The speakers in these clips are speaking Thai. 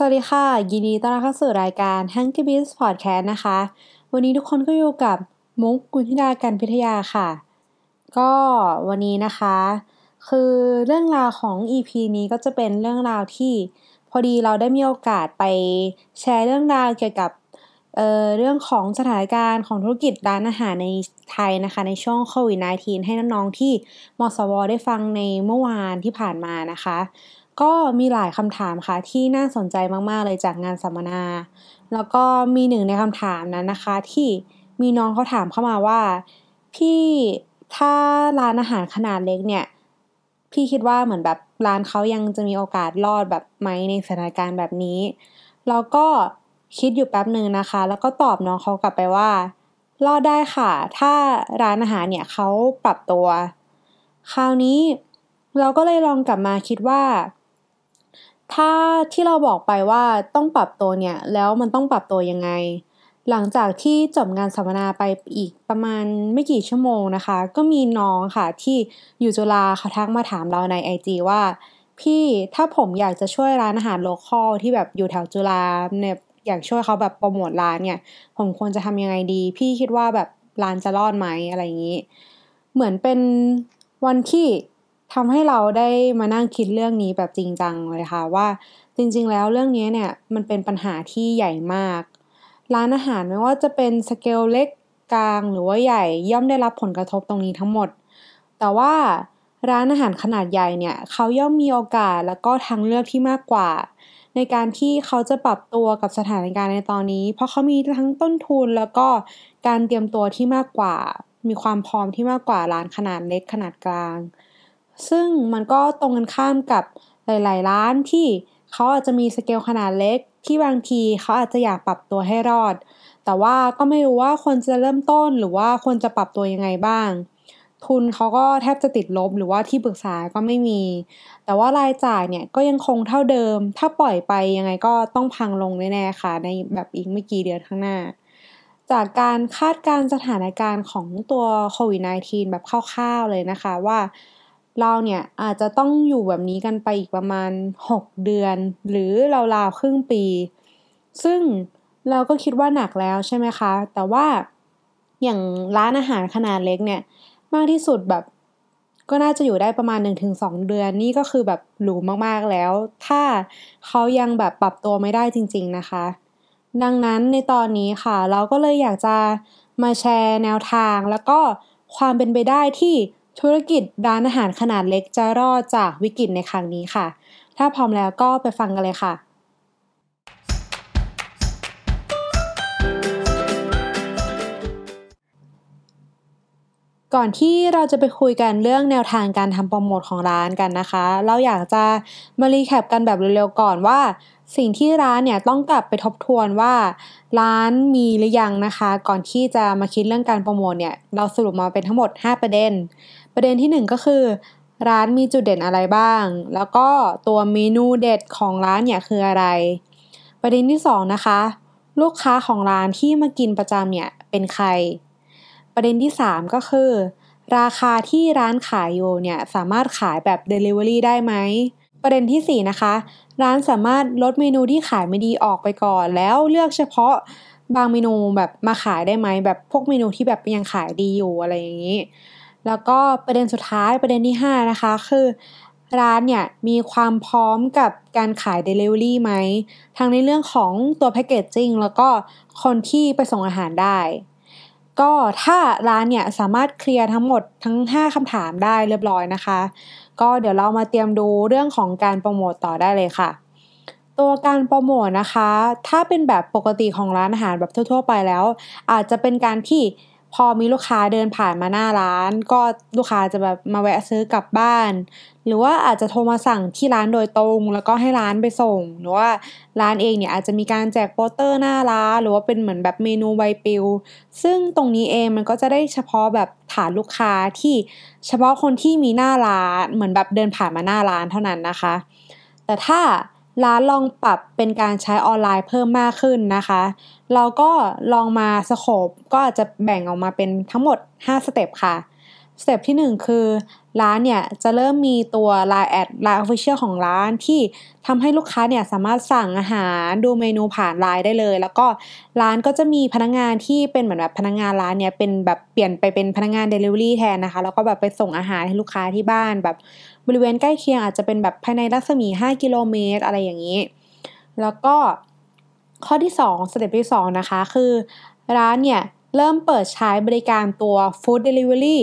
สวัสดีค่ะ ยินดีต้อนรับเข้าสู่รายการ h a n k y b i z Podcast นะคะ วันนี้ทุกคนก็อยู่กับมุกกุลธิดาการพิทยาค่ะ ก็วันนี้นะคะ คือเรื่องราวของ EP นี้ก็จะเป็นเรื่องราวที่พอดีเราได้มีโอกาสไปแชร์เรื่องราวเกี่ยวกับเอ่อเรื่องของสถานการณ์ของธุรกิจร้านอาหารในไทยนะคะ ในช่วงโควิด -19 ให้น้องๆที่มสวได้ฟังในเมื่อวานที่ผ่านมานะคะ ก็มีหลายคำถามค่ะที่น่าสนใจมาก ๆ เลยจากงานสัมมนา แล้วก็มีหนึ่งในคำถามนั้นนะคะ ที่มีน้องเขาถามเข้ามาว่า พี่ถ้าร้านอาหารขนาดเล็กเนี่ย พี่คิดว่าเหมือนแบบร้านเขายังจะมีโอกาสรอดแบบไหมในสถานการณ์แบบนี้แล้วก็คิดอยู่แป๊บหนึ่งนะคะ แล้วก็ตอบน้องเขากลับไปว่า รอดได้ค่ะ ถ้าร้านอาหารเนี่ยเขาปรับตัว คราวนี้เราก็เลยลองกลับมาคิดว่า ถ้าที่เราบอกไปว่าต้องปรับตัวเนี่ย แล้วมันต้องปรับตัวยังไง หลังจากที่จบงานสัมมนาไปอีกประมาณไม่กี่ชั่วโมงนะคะ ก็มีน้องค่ะที่อยู่จุฬาเขาทักมาถามเราในไอจีว่า พี่ถ้าผมอยากจะช่วยร้านอาหารโลคอลที่แบบอยู่แถวจุฬาเนี่ยอยากช่วยเขาแบบโปรโมทร้านเนี่ย ผมควรจะทำยังไงดี พี่คิดว่าแบบร้านจะรอดไหมอะไรอย่างนี้ เหมือนเป็นวันที่ ทำให้เราได้มานั่งคิดเรื่องนี้แบบจริงจังเลยค่ะว่าจริงๆ แล้วเรื่องนี้เนี่ยมันเป็นปัญหาที่ใหญ่มาก ร้านอาหารไม่ว่าจะเป็นสเกลเล็กกลางหรือว่าใหญ่ย่อมได้รับผลกระทบตรงนี้ทั้งหมด แต่ว่าร้านอาหารขนาดใหญ่เนี่ยเขาย่อมมีโอกาสแล้วก็ทางเลือกที่มากกว่า ในการที่เขาจะปรับตัวกับสถานการณ์ในตอนนี้ เพราะเขามีทั้งต้นทุนแล้วก็การเตรียมตัวที่มากกว่า มีความพร้อมที่มากกว่าร้านขนาดเล็กขนาดกลาง ซึ่งมันก็ตรงกันข้ามกับหลาย ๆ ร้านที่เขาอาจจะมีสเกลขนาดเล็ก ที่บางทีเขาอาจจะอยากปรับตัวให้รอด แต่ว่าก็ไม่รู้ว่าควรจะเริ่มต้นหรือว่าควรจะปรับตัวยังไงบ้าง ทุนเขาก็แทบจะติดลบหรือว่าที่ปรึกษาก็ไม่มี แต่ว่ารายจ่ายเนี่ยก็ยังคงเท่าเดิม ถ้าปล่อยไปยังไงก็ต้องพังลงแน่ๆค่ะ ในแบบอีกไม่กี่เดือนข้างหน้า จากการคาดการสถานการณ์ของตัวโควิด -19 แบบคร่าวๆเลยนะคะว่า เราเนี่ยอาจจะต้องอยู่แบบนี้กันไปอีกประมาณ 6 เดือน หรือราวๆครึ่งปี ซึ่งเราก็คิดว่าหนักแล้วใช่ไหมคะ แต่ว่าอย่างร้านอาหารขนาดเล็กเนี่ย มากที่สุดแบบก็น่าจะอยู่ได้ประมาณ 1-2 เดือนนี่ก็คือแบบหรูมากๆแล้ว ถ้าเขายังแบบปรับตัวไม่ได้จริง ๆนะคะ ดังนั้นในตอนนี้ค่ะ เราก็เลยอยากจะมาแชร์แนวทาง แล้วก็ความเป็นไปได้ที่ ธุรกิจร้านอาหารขนาดเล็กจะรอดจากวิกฤตในครั้งนี้ค่ะ ถ้าพร้อมแล้วก็ไปฟังกันเลยค่ะ ก่อนที่เราจะไปคุยกันเรื่องแนวทางการทำโปรโมทของร้านกันนะคะ เราอยากจะมารีแคปกันแบบเร็วๆก่อนว่าสิ่งที่ร้านเนี่ยต้องกลับไปทบทวนว่า ร้านมีหรือยังนะคะ ก่อนที่จะมาคิดเรื่องการโปรโมทเนี่ยเราสรุปมาเป็นทั้งหมด 5 ประเด็น ประเด็นที่1ก็คือ ร้านมีจุดเด่นอะไรบ้าง แล้วก็ตัวเมนูเด็ดของร้านเนี่ยคืออะไร ประเด็นที่2นะคะลูกค้าของร้านที่มากินประจำเนี่ยเป็นใคร ประเด็นที่ 3 ก็คือ ราคาที่ร้านขายอยู่เนี่ยสามารถขายแบบ Delivery ได้ไหม ประเด็นที่ 4 นะคะ ร้านสามารถลดเมนูที่ขายไม่ดีออกไปก่อน แล้วเลือกเฉพาะบางเมนูแบบมาขายได้ไหมแบบพวกเมนูที่แบบยังขายดีอยู่อะไรอย่างนี้ แล้วก็ประเด็นสุดท้ายประเด็นที่ 5 นะคะ คือ ร้านเนี่ยมีความพร้อมกับการขาย Delivery ไหมทั้งในเรื่องของตัวแพคเกจจิ้งแล้วก็คนที่ไปส่งอาหารได้ ก็ถ้าร้านเนี่ยสามารถเคลียร์ทั้งหมดทั้ง 5คำถามได้เรียบร้อยนะคะ ก็เดี๋ยวเรามาเตรียมดูเรื่องของการโปรโมตต่อได้เลยค่ะตัวการโปรโมทนะคะ ถ้าเป็นแบบปกติของร้านอาหารแบบทั่ว ๆ ไปแล้ว อาจจะเป็นการที่ พอมีลูกค้าเดินผ่านมาหน้าร้าน ก็ลูกค้าจะแบบมาแวะซื้อกลับบ้าน หรือว่าอาจจะโทรมาสั่งที่ร้านโดยตรง แล้วก็ให้ร้านไปส่ง หรือว่าร้านเองเนี่ยอาจจะมีการแจกโปสเตอร์หน้าร้านหรือว่าเป็นเหมือนแบบเมนูใบปลิว ซึ่งตรงนี้เองมันก็จะได้เฉพาะแบบฐานลูกค้าที่เฉพาะคนที่มีหน้าร้านเหมือนแบบเดินผ่านมาหน้าร้านเท่านั้นนะคะ แต่ถ้าร้านลองปรับเป็นการใช้ออนไลน์เพิ่มมากขึ้นนะคะ เราก็ลองมา scope ก็อาจจะแบ่งออกมาเป็นทั้งหมด 5 step ค่ะ step ที่ 1 คือ ร้านเนี่ยจะเริ่มมีตัว Line แอด Line Official ของร้านที่ทำให้ลูกค้าเนี่ยสามารถสั่งอาหารดูเมนูผ่านไลน์ได้เลย แล้วก็ร้านก็จะมีพนักงงานที่เป็นเหมือนแบบพนักงงานร้านเนี่ยเป็นแบบเปลี่ยนไปเป็นพนักงงาน Delivery แทนนะคะ แล้วก็แบบไปส่งอาหารให้ลูกค้าที่บ้านแบบบริเวณใกล้เคียงอาจจะเป็นแบบภายในรัศมี 5 กิโลเมตร อะไรอย่างนี้ แล้วก็ ข้อที่2สเต็ปที่2นะคะคือร้านเนี่ยเริ่มเปิดใช้บริการตัว Food Delivery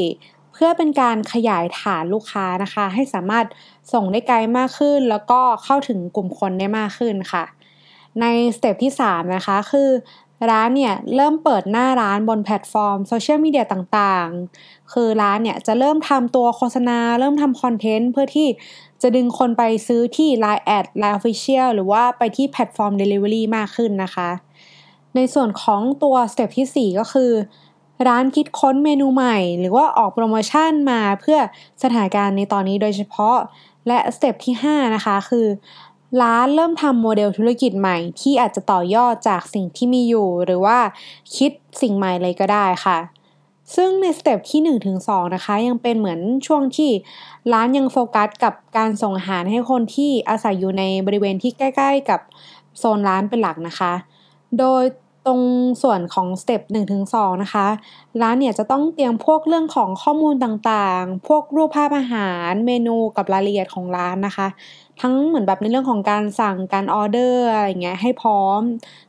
เพื่อเป็นการขยายฐานลูกค้านะคะ ให้สามารถส่งได้ไกลมากขึ้น แล้วก็เข้าถึงกลุ่มคนได้มากขึ้นค่ะ ใน step ที่ 3 นะคะ คือ ร้านเนี่ยเริ่มเปิดหน้าร้านบนแพลตฟอร์มโซเชียลมีเดียต่างๆ คือร้านเนี่ยจะเริ่มทำตัวโฆษณา เริ่มทำ content เพื่อที่จะดึงคนไปซื้อที่ Line แอด Line Official หรือว่าไปที่แพลตฟอร์ม Delivery มากขึ้นนะคะ ในส่วนของตัว step ที่ 4 ก็คือ ร้านคิดค้นเมนูใหม่ หรือว่าออกโปรโมชั่นมาเพื่อสถานการณ์ในตอนนี้โดยเฉพาะ และ step ที่ 5 นะคะคือ ร้านเริ่มทำโมเดลธุรกิจใหม่ที่อาจจะต่อยอดจากสิ่งที่มีอยู่ หรือว่าคิดสิ่งใหม่เลยก็ได้ค่ะ ซึ่งใน step ที่ 1-2ถึงนะคะ ยังเป็นเหมือนช่วงที่ร้านยังโฟกัสกับการส่งอาหารให้คนที่อาศัยอยู่ในบริเวณที่ใกล้ ๆ กับโซนร้านเป็นหลักนะคะ โดยตรงส่วนของ step 1ถึง2นะคะ ร้านเนี่ยจะต้องเตรียมพวกเรื่องของข้อมูลต่างๆ พวกรูปภาพอาหาร เมนูกับรายละเอียดของร้านนะคะ ทั้งเหมือนแบบในเรื่องของการสั่งการออเดอร์อะไรเงี้ยให้พร้อม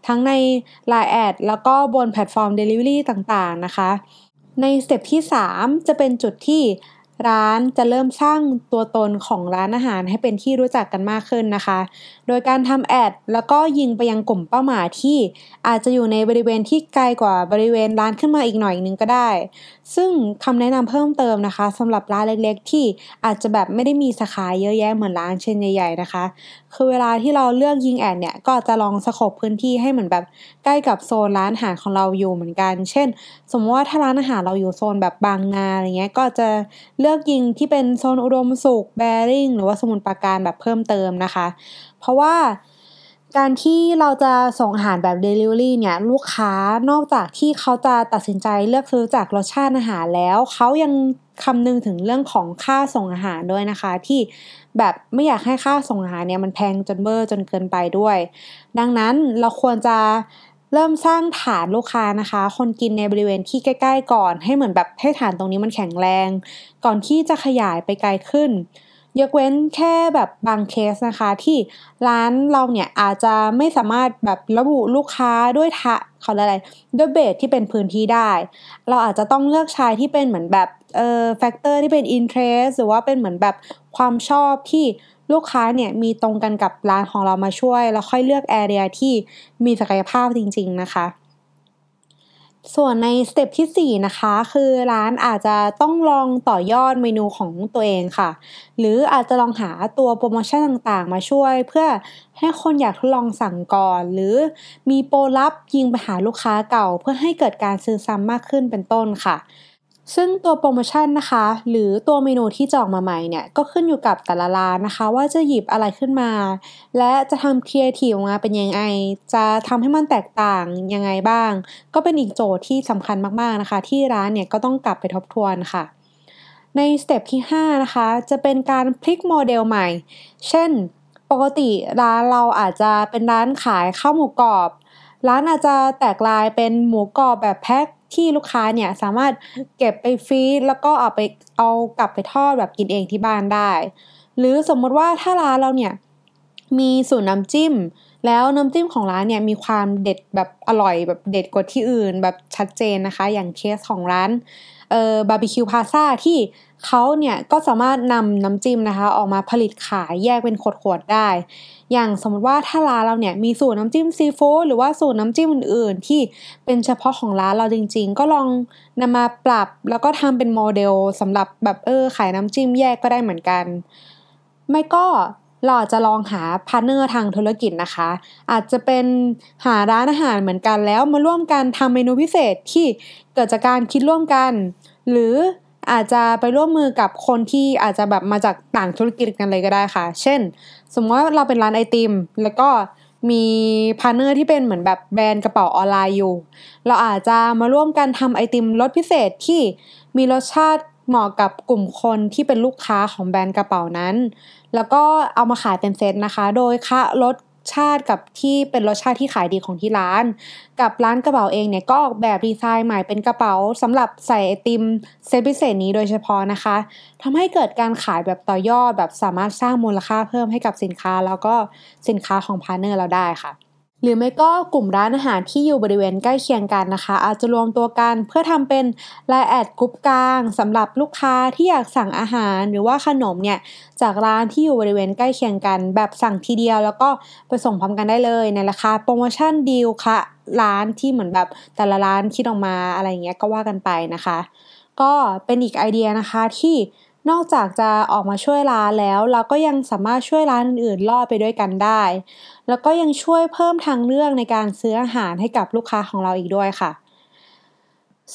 ทั้งใน Line แอดแล้วก็บนแพลตฟอร์ม Delivery ต่างๆนะคะ ใน step ที่ 3 จะเป็นจุดที่ ร้านจะเริ่มสร้างตัวตนของร้านอาหารให้เป็นที่รู้จักกันมากขึ้นนะคะ โดยการทำ ad แล้วก็ยิงไปยังกลุ่มเป้าหมายที่อาจจะอยู่ในบริเวณที่ไกลกว่าบริเวณร้านขึ้นมาอีกหน่อยนึงก็ได้ ซึ่งคำแนะนำเพิ่มเติมนะคะสำหรับร้านเล็กๆ ที่อาจจะแบบไม่ได้มีสาขาเยอะแยะเหมือนร้านเชนใหญ่ๆนะคะ คือเวลาที่เราเลือกยิงแอดเนี่ยก็จะลองสโคบพื้นที่ให้เหมือนแบบใกล้กับโซนร้านอาหารของเราอยู่เหมือนกัน เช่น สมมติว่าถ้าร้านอาหารเราอยู่โซนแบบบางนาอะไรเงี้ยก็จะเลืลือกยิงที่เป็นโซนอุดมสุขแบริ่งหรือว่าสมุนปราการแบบเพิ่มเติมนะคะ เพราะว่าการที่เราจะส่งอาหารแบบ Delivery เนี่ยลูกค้านอกจากที่เขาจะตัดสินใจเลือกซื้อจากรสชาติอาหารแล้ว เขายังคำนึงถึงเรื่องของค่าส่งอาหารด้วยนะคะ ที่แบบไม่อยากให้ค่าส่งอาหารเนี่ยมันแพงจนเบอร์จนเกินไปด้วย ดังนั้นเราควรจะ เริ่มสร้างฐานลูกค้านะคะ คนกินในบริเวณที่ใกล้ ๆ ก่อน ให้เหมือนแบบให้ฐานตรงนี้มันแข็งแรง ก่อนที่จะขยายไปไกลขึ้น ยกเว้นแค่แบบบางเคสนะคะ ที่ร้านเราเนี่ยอาจจะไม่สามารถแบบระบุลูกค้าด้วยทะเขาอะไรด้วย base ที่เป็นพื้นที่ได้ เราอาจจะต้องเลือกใช้ที่เป็นเหมือนแบบเอ่อ factor ที่เป็น interest หรือว่าเป็นเหมือนแบบความชอบที่ ลูกค้าเนี่ยมีตรงกันกับร้านของเรามาช่วย แล้วค่อยเลือก area ที่มีศักยภาพจริง ๆ นะคะส่วนใน step ที่ 4 นะคะ คือร้านอาจจะต้องลองต่อยอดเมนูของตัวเองค่ะ หรืออาจจะลองหาตัวโปรโมชั่นต่างๆ มาช่วย เพื่อให้คนอยากทดลองสั่งก่อน หรือมีโปรลับยิงไปหาลูกค้าเก่า เพื่อให้เกิดการซื้อซ้ำมากขึ้นเป็นต้นค่ะ ซึ่งตัวโปรโมชั่นนะคะ หรือตัวเมนูที่จะออกมาใหม่เนี่ย ก็ขึ้นอยู่กับแต่ละร้านนะคะ ว่าจะหยิบอะไรขึ้นมา และจะทำครีเอทีฟออกมาเป็นยังไง จะทำให้มันแตกต่างยังไงบ้าง ก็เป็นอีกโจทย์ที่สำคัญมากๆนะคะ ที่ร้านเนี่ยก็ต้องกลับไปทบทวนค่ะ ใน step ที่ 5 นะคะ จะเป็นการพลิกโมเดลใหม่ เช่น ปกติร้านเราอาจจะเป็นร้านขายข้าวหมูกรอบ ร้านอาจจะแตกลายเป็นหมูกรอบแบบแพ็ค ที่ลูกค้าเนี่ยสามารถเก็บไป freeze แล้วก็เอาไปเอากลับไปทอดแบบกินเองที่บ้านได้ หรือสมมติว่าถ้าร้านเราเนี่ยมีสูตรน้ำจิ้ม แล้วน้ำจิ้มของร้านเนี่ยมีความเด็ดแบบอร่อยแบบเด็ดกว่าที่อื่นแบบชัดเจนนะคะ อย่างเคสของร้าน เอ่อบาร์บีคิวพลาซ่าที่เขาเนี่ยก็สามารถนำน้ำจิ้มนะคะ ออกมาผลิตขายแยกเป็นขวดๆได้ อย่างสมมติว่าถ้าร้านเราเนี่ยมีสูตรน้ำจิ้มซีฟู้ดหรือว่าสูตรน้ำจิ้มอื่นๆ ที่เป็นเฉพาะของร้านเราจริง ๆ ก็ลองนำมาปรับแล้วก็ทำเป็นโมเดลสำหรับแบบเออขายน้ำจิ้มแยกก็ได้เหมือนกัน ไม่ก็ เราอาจจะลองหา partner ทางธุรกิจนะคะ อาจจะเป็นหาร้านอาหารเหมือนกันแล้วมาร่วมกันทำเมนูพิเศษที่เกิดจากการคิดร่วมกัน หรืออาจจะไปร่วมมือกับคนที่อาจจะแบบมาจากต่างธุรกิจกันเลยก็ได้ค่ะ เช่น สมมติว่าเราเป็นร้านไอติม แล้วก็มี partner ที่เป็นเหมือนแบบแบรนด์กระเป๋าออนไลน์อยู่ เราอาจจะมาร่วมกันทำไอติมรสพิเศษที่มีรสชาติเหมาะกับกลุ่มคนที่เป็นลูกค้าของแบรนด์กระเป๋านั้น แล้วก็เอามาขายเป็นเซตนะคะ โดยค่ารสชาติกับที่เป็นรสชาติที่ขายดีของที่ร้าน กับร้านกระเป๋าเองเนี่ยก็ออกแบบดีไซน์ใหม่เป็นกระเป๋าสำหรับใส่ไอติมเซตพิเศษนี้โดยเฉพาะนะคะทำให้เกิดการขายแบบต่อยอดแบบสามารถสร้างมูลค่าเพิ่มให้กับสินค้า แล้วก็สินค้าของ partner เราได้ค่ะ หรือไม่ก็กลุ่มร้านอาหารที่อยู่บริเวณใกล้เคียงกันนะคะ อาจจะรวมตัวกันเพื่อทำเป็นไลน์แอดกรุ๊ปกลางสำหรับลูกค้าที่อยากสั่งอาหารหรือว่าขนมเนี่ยจากร้านที่อยู่บริเวณใกล้เคียงกัน แบบสั่งทีเดียวแล้วก็ไปส่งพร้อมกันได้เลยในราคาโปรโมชั่นดีลค่ะร้านที่เหมือนแบบแต่ละร้านคิดออกมาอะไรเงี้ยก็ว่ากันไปนะคะ ก็เป็นอีกไอเดียนะคะที่ นอกจากจะออกมาช่วยร้านแล้ว เราก็ยังสามารถช่วยร้านอื่นๆรอดไปด้วยกันได้ แล้วก็ยังช่วยเพิ่มทางเลือกในการซื้ออาหารให้กับลูกค้าของเราอีกด้วยค่ะ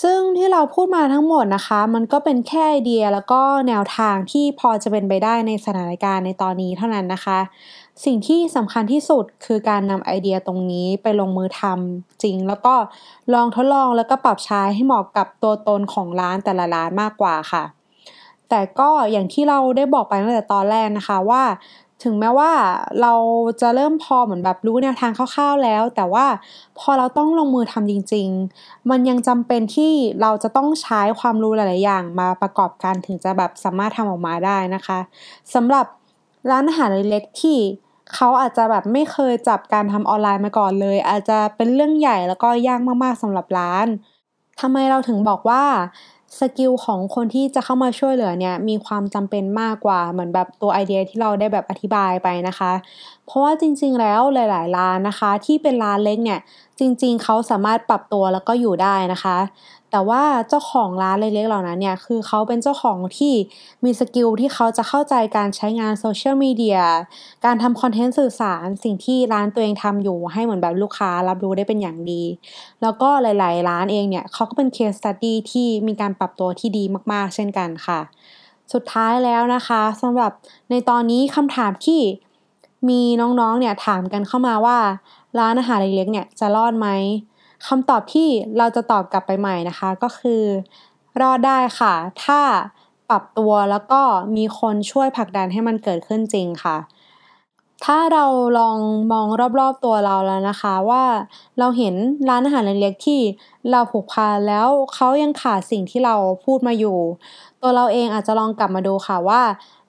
ซึ่งที่เราพูดมาทั้งหมดนะคะ มันก็เป็นแค่ไอเดียแล้วก็แนวทางที่พอจะเป็นไปได้ในสถานการณ์ในตอนนี้เท่านั้นนะคะ สิ่งที่สำคัญที่สุดคือการนำไอเดียตรงนี้ไปลงมือทำจริง แล้วก็ลองทดลองแล้วก็ปรับใช้ให้เหมาะกับตัวตนของร้านแต่ละร้านมากกว่าค่ะ แต่ก็อย่างที่เราได้บอกไปตั้งแต่ตอนแรกนะคะว่า ถึงแม้ว่าเราจะเริ่มพอเหมือนแบบรู้แนวทางคร่าวๆแล้ว แต่ว่าพอเราต้องลงมือทำจริง ๆ มันยังจำเป็นที่เราจะต้องใช้ความรู้หลายๆอย่างมาประกอบกันถึงจะแบบสามารถทำออกมาได้นะคะสำหรับร้านอาหารเล็กๆที่เขาอาจจะแบบไม่เคยจับการทำออนไลน์มาก่อนเลย อาจจะเป็นเรื่องใหญ่แล้วก็ยากมากๆสำหรับร้านทำไมเราถึงบอกว่า skill ของคนที่จะเข้ามาช่วยเหลือเนี่ยมีความจำเป็นมากกว่าเหมือนแบบตัวไอเดียที่เราได้แบบอธิบายไปนะคะ เพราะว่าจริง ๆ แล้วหลาย ๆ ร้านนะคะ ที่เป็นร้านเล็กเนี่ย จริง ๆ เขาสามารถปรับตัวแล้วก็อยู่ได้นะคะ แต่ว่าเจ้าของร้านเล็ก ๆ เหล่านั้นเนี่ย คือเขาเป็นเจ้าของที่มี skill ที่เขาจะเข้าใจการใช้งาน social media การทำ content สื่อสาร สิ่งที่ร้านตัวเองทำอยู่ให้เหมือนแบบลูกค้ารับรู้ได้เป็นอย่างดี แล้วก็หลาย ๆ ร้านเองเนี่ยเขาก็เป็น case study ที่มีการปรับตัวที่ดีมาก ๆ เช่นกันค่ะ สุดท้ายแล้วนะคะสำหรับในตอนนี้คำถามที่ มีน้องๆเนี่ยถามกันเข้ามาว่า ร้านอาหารเล็กๆเนี่ยจะรอดไหมคำตอบที่เราจะตอบกลับไปใหม่นะคะ ก็คือ รอดได้ค่ะ ถ้าปรับตัวแล้วก็มีคนช่วยผลักดันให้มันเกิดขึ้นจริงค่ะ ถ้าเราลองมองรอบๆตัวเราแล้วนะคะว่าเราเห็นร้านอาหารเล็กๆที่เราผูกพันแล้วเขายังขาดสิ่งที่เราพูดมาอยู่ ตัวเราเองอาจจะลองกลับมาดูค่ะว่า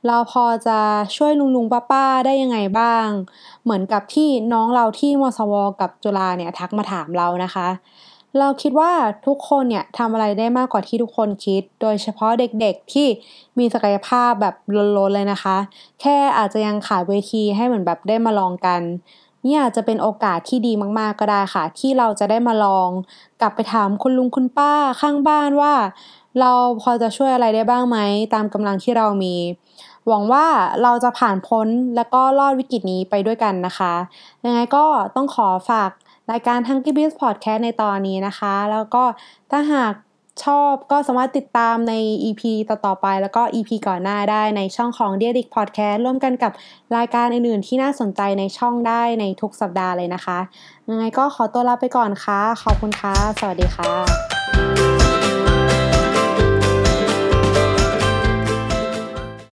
เราพอจะช่วยลุงลุงป้าป้าได้ยังไงบ้าง เหมือนกับที่น้องเราที่มสว กับจุฬาเนี่ยทักมาถามเรานะคะ เราคิดว่าทุกคนเนี่ยทำอะไรได้มากกว่าที่ทุกคนคิด โดยเฉพาะเด็กๆที่มีศักยภาพแบบล้นๆเลยนะคะ แค่อาจจะยังขาดเวทีให้เหมือนแบบได้มาลองกันนี่อาจจะเป็นโอกาสที่ดีมาก ๆ ก็ได้ค่ะ ที่เราจะได้มาลอง กลับไปถามคุณลุงคุณป้าข้างบ้านว่า เราพอจะช่วยอะไรได้บ้างไหม ตามกำลังที่เรามี หวังว่าเราจะผ่านพ้นและก็รอดวิกฤตนี้ไปด้วยกันนะคะ ยังไงก็ต้องขอฝากรายการ h u n k y Biz Podcast ในตอนนี้นะคะ แล้วก็ถ้าหากชอบก็สามารถติดตามใน EP ต่อ ๆ ไป แล้วก็ EP ก่อนหน้าได้ในช่องของ d e a r i c Podcast ร่วมกันกับรายการอื่น ๆ ที่น่าสนใจในช่องได้ในทุกสัปดาห์เลยนะคะ ยังไงก็ขอตัวลาไปก่อนค่ะ ขอบคุณค่ะ สวัสดีค่ะ